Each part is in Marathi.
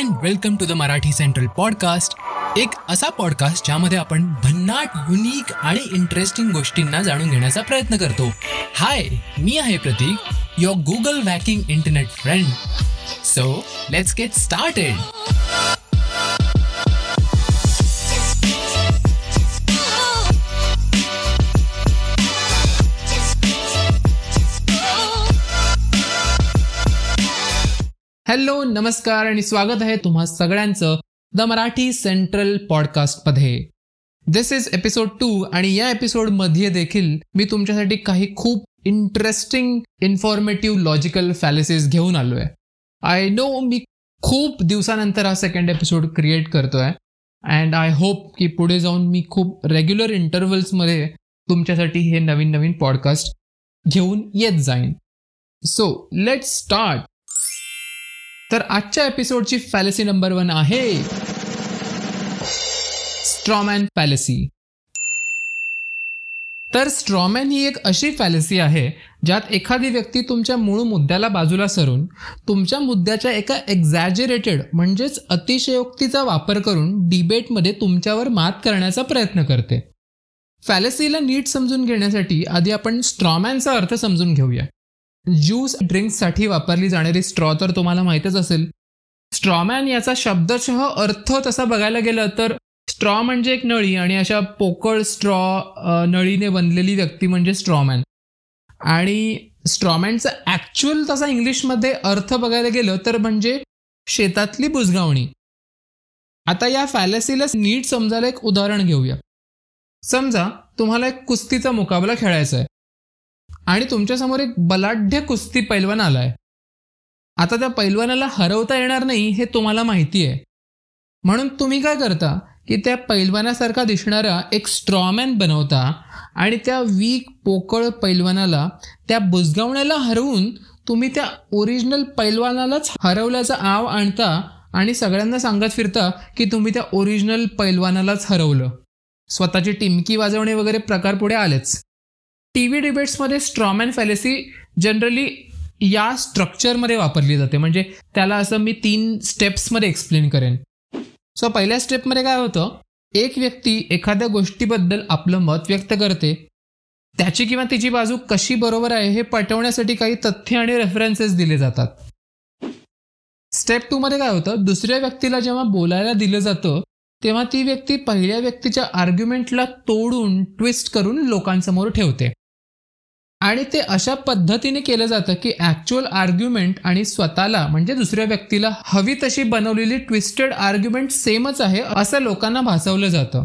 And welcome to the Marathi central podcast एक असा पॉडकास्ट ज्यामध्ये आपण भन्नाट युनिक आणि इंटरेस्टिंग गोष्टींना जाणून घेण्याचा प्रयत्न करतो. हाय मी आहे Pratik your Google walking internet friend so let's get started hello नमस्कार आणि स्वागत आहे तुम्हा सगळ्यांचं द मराठी सेंट्रल पॉडकास्टमध्ये. दिस इज एपिसोड टू आणि या एपिसोडमध्ये देखील मी तुमच्यासाठी काही खूप इंटरेस्टिंग इन्फॉर्मेटिव्ह लॉजिकल फॅलिसीज घेऊन आलो आहे आय नो मी खूप दिवसानंतर हा सेकंड एपिसोड क्रिएट करतोय अँड आय होप की पुढे जाऊन मी खूप रेग्युलर इंटरव्हल्समध्ये तुमच्यासाठी हे नवीन नवीन पॉडकास्ट घेऊन येत जाईन. सो लेट स्टार्ट तर आजच्या एपिसोडची फॅलेसी नंबर वन आहे स्ट्रॉमॅन फॅलेसी तर स्ट्रॉमॅन ही एक अशी फॅलेसी आहे ज्यात एखादी व्यक्ती तुमच्या मूळ मुद्द्याला बाजूला सरून तुमच्या मुद्द्याच्या एका एक्झॅजरेटेड म्हणजेच अतिशयोक्तीचा वापर करून डिबेटमध्ये तुमच्यावर मात करण्याचा प्रयत्न करते. फॅलेसीला नीट समजून घेण्यासाठी आधी आपण स्ट्रॉमॅनचा अर्थ समजून घेऊया. ज्यूस ड्रिंक्ससाठी वापरली जाणारी स्ट्रॉ तर तुम्हाला माहीतच असेल. स्ट्रॉमॅन याचा शब्दशः अर्थ तसा बघायला गेलं तर स्ट्रॉ म्हणजे एक नळी आणि अशा पोकळ स्ट्रॉ नळीने बनलेली व्यक्ती म्हणजे स्ट्रॉमॅन आणि स्ट्रॉमॅनचा ॲक्च्युअल तसा इंग्लिशमध्ये अर्थ बघायला गेलं तर म्हणजे शेतातली बुजगावणी. आता या फॅलसीला नीट समजायला एक उदाहरण घेऊया. समजा तुम्हाला एक कुस्तीचा मुकाबला खेळायचा आहे आणि तुमच्यासमोर एक बलाढ्य कुस्ती पैलवान आलाय. आता त्या पैलवानाला हरवता येणार नाही हे तुम्हाला माहिती आहे. म्हणून तुम्ही काय करता की त्या पैलवानासारखा दिसणारा एक स्ट्रॉमॅन बनवता आणि त्या वीक पोकळ पैलवानाला त्या बुजगावण्याला हरवून तुम्ही त्या ओरिजिनल पैलवानालाच हरवल्याचा आव आणता आणि सगळ्यांना सांगत फिरता की तुम्ही त्या ओरिजिनल पैलवानालाच हरवलं. स्वतःची टिमकी वाजवणे वगैरे प्रकार पुढे आलेच. टी व्ही डिबेट्समध्ये स्ट्रॉमॅन फॅलेसी जनरली या स्ट्रक्चरमध्ये वापरली जाते. म्हणजे त्याला असं मी तीन स्टेप्समध्ये एक्सप्लेन करेन. सो पहिल्या स्टेपमध्ये काय होतं? एक व्यक्ती एखाद्या गोष्टीबद्दल आपलं मत व्यक्त करते. त्याची किंवा तिची बाजू कशी बरोबर आहे हे पटवण्यासाठी काही तथ्य आणि रेफरन्सेस दिले जातात. स्टेप टूमध्ये काय होतं? दुसऱ्या व्यक्तीला जेव्हा बोलायला दिलं जातं तेव्हा ती व्यक्ती पहिल्या व्यक्तीच्या आर्ग्युमेंटला तोडून ट्विस्ट करून लोकांसमोर ठेवते. आणि ते अशा पद्धतीने केलं जातं की ॲक्च्युअल आर्ग्युमेंट आणि स्वतःला म्हणजे दुसऱ्या व्यक्तीला हवी तशी बनवलेली ट्विस्टेड आर्ग्युमेंट सेमच आहे असं लोकांना भासवलं जातं.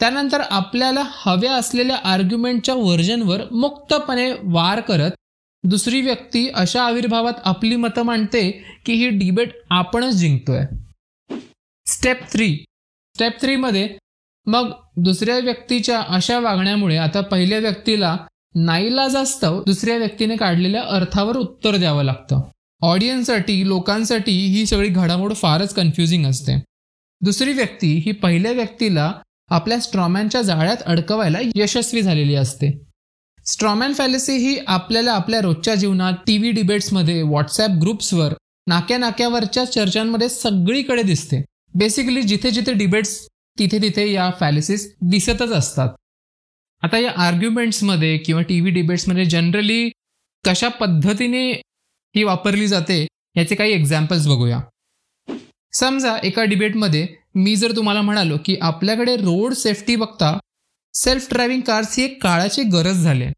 त्यानंतर आपल्याला हव्या असलेल्या आर्ग्युमेंटच्या व्हर्जनवर मुक्तपणे वार करत दुसरी व्यक्ती अशा आविर्भावात आपली मतं मांडते की ही डिबेट आपणच जिंकतोय. स्टेप थ्री स्टेप थ्रीमध्ये मग दुसऱ्या व्यक्तीच्या अशा वागण्यामुळे आता पहिल्या व्यक्तीला नाईलाजास्तव दुसऱ्या व्यक्तीने काढलेल्या अर्थावर उत्तर द्यावं लागतं. ऑडियन्ससाठी लोकांसाठी ही सगळी घडामोड फारच कन्फ्युजिंग असते. दुसरी व्यक्ती ही पहिल्या व्यक्तीला आपल्या स्ट्रॉमॅनच्या जाळ्यात अडकवायला यशस्वी झालेली असते. स्ट्रॉमॅन फॅलेसी ही आपल्याला आपल्या रोजच्या जीवनात टी व्ही डिबेट्समध्ये व्हॉट्सॲप ग्रुप्सवर नाक्या नाक्यावरच्या चर्चांमध्ये सगळीकडे दिसते. बेसिकली जिथे जिथे डिबेट्स तिथे तिथे या फॅलेसीस दिसतच असतात. आता या आर्ग्युमेंट्समध्ये किंवा टी व्ही डिबेट्समध्ये जनरली कशा पद्धतीने ही वापरली जाते याचे काही एक्झाम्पल्स बघूया. समजा एका डिबेटमध्ये मी जर तुम्हाला म्हणालो की आपल्याकडे रोड सेफ्टी बघता सेल्फ ड्रायव्हिंग कार्स ही एक काळाची गरज झाली आहे.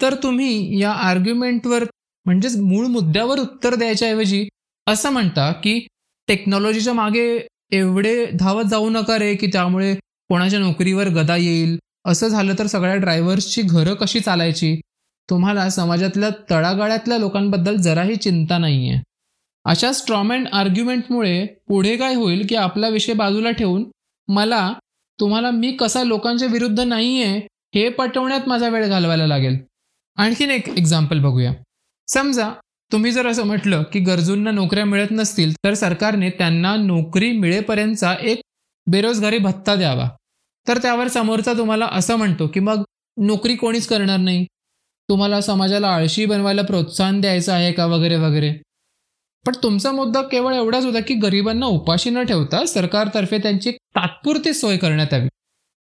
तर तुम्ही या आर्ग्युमेंटवर म्हणजेच मूळ मुद्द्यावर उत्तर द्यायच्याऐवजी असं म्हणता की टेक्नॉलॉजीच्या मागे एवढे धावत जाऊ नका रे की त्यामुळे कोणाच्या नोकरीवर गदा येईल असं झालं तर सगळ्या ड्रायव्हर्सची घरं कशी चालायची? तुम्हाला समाजातल्या तळागाळ्यातल्या लोकांबद्दल जराही चिंता नाही आहे अशा स्ट्रॉमॅन आर्ग्युमेंटमुळे पुढे काय होईल की आपला विषय बाजूला ठेवून मला तुम्हाला मी कसा लोकांच्या विरुद्ध नाही आहे हे पटवण्यात माझा वेळ घालवायला लागेल. आणखीन एक एक्झाम्पल बघूया. समजा तुम्ही जर असं म्हटलं की गरजूंना नोकऱ्या मिळत नसतील तर सरकारने त्यांना नोकरी मिळेपर्यंतचा एक बेरोजगारी भत्ता द्यावा. तर त्यावर समोरचा तुम्हाला असं म्हणतो की मग नोकरी कोणीच करणार नाही. तुम्हाला समाजाला आळशी बनवायला प्रोत्साहन द्यायचं आहे का वगैरे वगैरे. पण तुमचा मुद्दा केवळ एवढाच होता की गरिबांना उपाशी न ठेवता सरकारतर्फे त्यांची तात्पुरती सोय करण्यात यावी.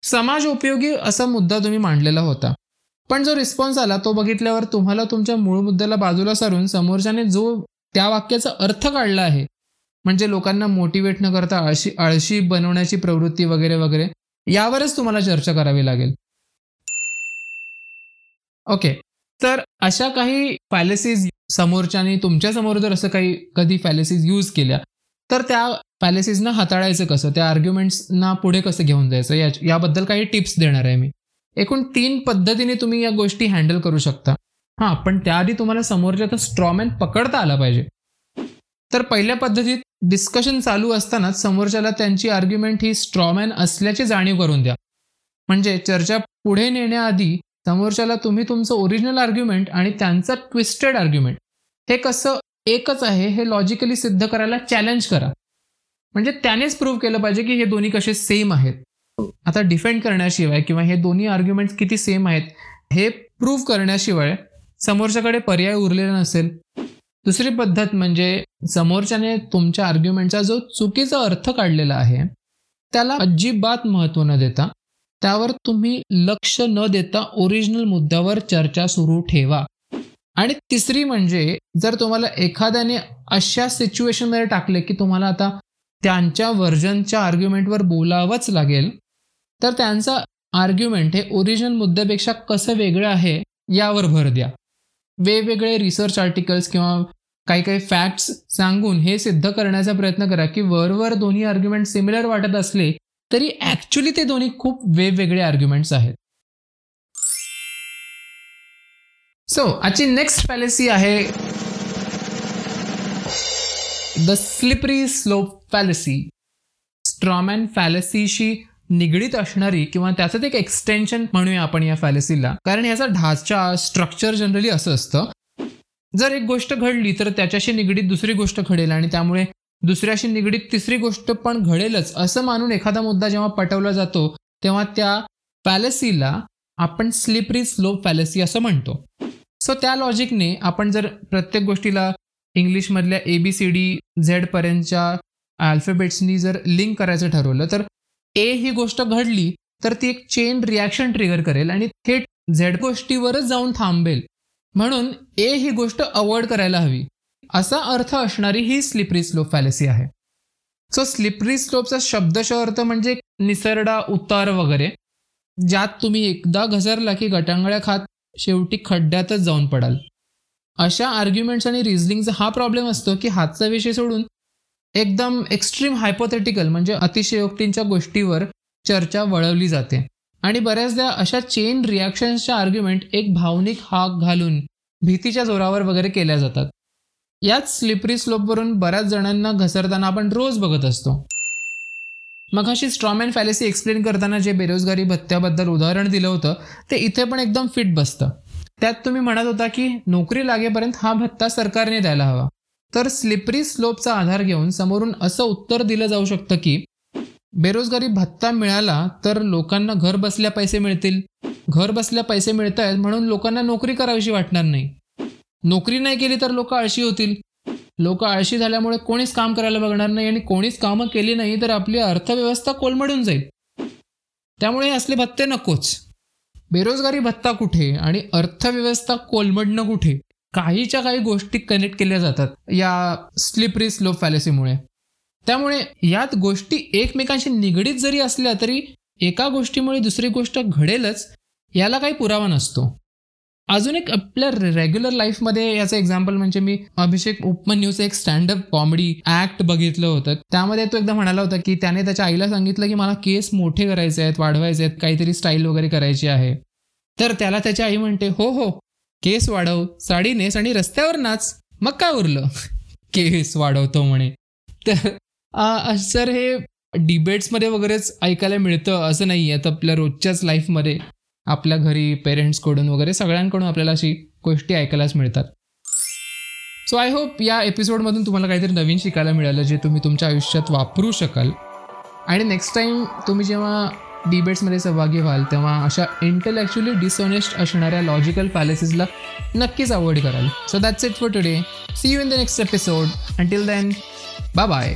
समाज उपयोगी असा मुद्दा तुम्ही मांडलेला होता. पण जो रिस्पॉन्स आला तो बघितल्यावर तुम्हाला तुमच्या मूळ मुद्द्याला बाजूला सारून समोरच्याने जो त्या वाक्याचा अर्थ काढला आहे म्हणजे लोकांना मोटिवेट न करता आळशी आळशी बनवण्याची प्रवृत्ती वगैरे वगैरे यावरच तुम्हाला चर्चा करावी लागेल. ओके तर अशा काही फॅलेसीज समोरच्याने तुमच्यासमोर जर असं काही कधी फॅलेसीज यूज केल्या तर त्या फॅलेसीजना हाताळायचं कसं? त्या आर्ग्युमेंट्सना पुढे कसं घेऊन जायचं? या याबद्दल काही टिप्स देणार आहे मी. एकूण तीन पद्धतीने तुम्ही या गोष्टी हँडल करू शकता. हां पण त्याआधी तुम्हाला समोरच्या तर स्ट्रॉमॅन पकडता आला पाहिजे. तर पहिल्या पद्धतीत डिस्कशन चालू असतानाच समोरच्याला त्यांची आर्ग्युमेंट ही स्ट्रॉमॅन असल्याची जाणीव करून द्या. म्हणजे चर्चा पुढे नेण्याआधी समोरच्याला तुम्ही तुमचं ओरिजिनल आर्ग्युमेंट आणि त्यांचं ट्विस्टेड आर्ग्युमेंट हे कसं एकच आहे हे लॉजिकली सिद्ध करायला चॅलेंज करा. म्हणजे त्यानेच प्रूव्ह केलं पाहिजे की हे दोन्ही कसे सेम आहेत. आता डिफेंड करण्याशिवाय किंवा हे दोन्ही आर्ग्युमेंट्स किती सेम आहेत हे प्रूव्ह करण्याशिवाय समोरच्याकडे पर्याय उरलेला नसेल दुसरी पद्धत म्हणजे समोरच्याने तुमच्या आर्ग्युमेंटचा जो चुकीचा अर्थ काढलेला आहे त्याला अजिबात महत्त्व न देता त्यावर तुम्ही लक्ष न देता ओरिजिनल मुद्द्यावर चर्चा सुरू ठेवा. आणि तिसरी म्हणजे जर तुम्हाला एखाद्याने अशा सिच्युएशनमध्ये टाकले की तुम्हाला आता त्यांच्या व्हर्जनच्या आर्ग्युमेंटवर बोलावंच लागेल तर त्यांचा आर्ग्युमेंट हे ओरिजिनल मुद्द्यापेक्षा कसं वेगळं आहे यावर भर द्या. वेगवेगळे रिसर्च आर्टिकल्स किंवा काही काही फॅक्ट्स सांगून हे सिद्ध करण्याचा प्रयत्न करा की वरवर दोन्ही आर्ग्युमेंट सिमिलर वाटत असले तरी ॲक्च्युली ते दोन्ही खूप वेगवेगळे आर्ग्युमेंट्स आहेत. सो आजची नेक्स्ट पॅलेसी आहे the slippery slope fallacy strawman फॅलेसीशी निगडीत असणारी किंवा त्याचं एक एक्सटेन्शन म्हणूया आपण या फॅलेसीला कारण याचा ढाचा स्ट्रक्चर जनरली असं असतं. जर एक गोष्ट घडली तर त्याच्याशी निगडीत दुसरी गोष्ट घडेल आणि त्यामुळे दुसऱ्याशी निगडीत तिसरी गोष्ट पण घडेलच असं मानून एखादा मुद्दा जेव्हा पटवला जातो तेव्हा त्या फॅलेसीला आपण स्लिपरी स्लोप फॅलेसी असं म्हणतो. सो त्या लॉजिकने आपण जर प्रत्येक गोष्टीला इंग्लिशमधल्या ए बी सी डी झेडपर्यंतच्या अल्फाबेट्सनी जर लिंक करायचं ठरवलं तर ए ही गोष्ट घडली तर ती एक चेन रिॲक्शन ट्रिगर करेल आणि थेट झेड गोष्टीवरच जाऊन थांबेल. म्हणून ए ही गोष्ट अवॉइड करायला हवी. असा अर्थ असणारी ही स्लिपरी स्लोप फॅलेसी आहे. सो स्लिपरी स्लोपचा शब्दश अर्थ म्हणजे निसरडा उतार वगैरे ज्यात तुम्ही एकदा घसरला की गटांगळ्या खात शेवटी खड्ड्यातच जाऊन पडाल. अशा आर्ग्युमेंट्स आणि रिझनिंगचा हा प्रॉब्लेम असतो की हातचा विषय सोडून एकदम एक्स्ट्रीम हायपोथेटिकल म्हणजे अतिशयोक्तींच्या गोष्टीवर चर्चा वळवली जाते. आणि बऱ्याचदा अशा चेन रिॲक्शन्सच्या आर्ग्युमेंट एक भावनिक हाक घालून भीतीच्या जोरावर वगैरे केल्या जातात. याच स्लिपरी स्लोपवरून बऱ्याच जणांना घसरताना आपण रोज बघत असतो. मग अशी स्ट्रॉमॅन फॅलेसी एक्सप्लेन करताना जे बेरोजगारी भत्त्याबद्दल उदाहरण दिलं होतं ते इथे पण एकदम फिट बसतं. त्यात तुम्ही म्हणत होता की नोकरी लागेपर्यंत हा भत्ता सरकारने द्यायला हवा. तर स्लिपरी स्लोपचा आधार घेऊन समोरून असं उत्तर दिलं जाऊ शकतं की बेरोजगारी भत्ता मिळाला तर लोकांना घर बसल्या पैसे मिळतील. घर बसल्या पैसे मिळत आहेत म्हणून लोकांना नोकरी करावीशी वाटणार नाही. नोकरी नाही केली तर लोक आळशी होतील. लोक आळशी झाल्यामुळे कोणीच काम करायला बघणार नाही आणि कोणीच कामं केली नाही तर आपली अर्थव्यवस्था कोलमडून जाईल. त्यामुळे असले भत्ते नकोच. बेरोजगारी भत्ता कुठे आणि अर्थव्यवस्था कोलमडणं कुठे? काहीच्या काही गोष्टी कनेक्ट केल्या जातात या स्लिपरी स्लोप फॅलेसीमुळे त्यामुळे यात गोष्टी एकमेकांशी निगडीत जरी असल्या तरी एका गोष्टीमुळे दुसरी गोष्ट घडेलच याला काही पुरावा नसतो. अजून एक आपल्या रेग्युलर लाईफमध्ये याचं एक्झाम्पल म्हणजे मी अभिषेक उपमन्यूचं एक स्टँडअप कॉमेडी ऍक्ट बघितलं होतं. त्यामध्ये तो एकदा म्हणाला होता की त्याने त्याच्या आईला सांगितलं की मला केस मोठे करायचे आहेत वाढवायचे आहेत काहीतरी स्टाईल वगैरे करायची आहे. तर त्याला त्याची आई म्हणते हो हो केस वाढव साडी नेस आणि रस्त्यावर नाच. मग काय उरलं? केस वाढवतो म्हणे. तर सर हे डिबेट्समध्ये वगैरेच ऐकायला मिळतं असं नाही आहे. तर आपल्या रोजच्याच लाईफमध्ये आपल्या घरी पेरेंट्सकडून वगैरे सगळ्यांकडून आपल्याला अशी गोष्टी ऐकायलाच मिळतात. सो आय होप या एपिसोडमधून तुम्हाला काहीतरी नवीन शिकायला मिळालं जे तुम्ही तुमच्या आयुष्यात वापरू शकाल. आणि नेक्स्ट टाईम तुम्ही जेव्हा डिबेट्समध्ये सहभागी व्हाल तेव्हा अशा इंटलेक्च्युअली डिसऑनेस्ट असणाऱ्या लॉजिकल पॅलेसेसला नक्कीच अवॉइड कराल. So that's it for today see you in the next episode until then bye bye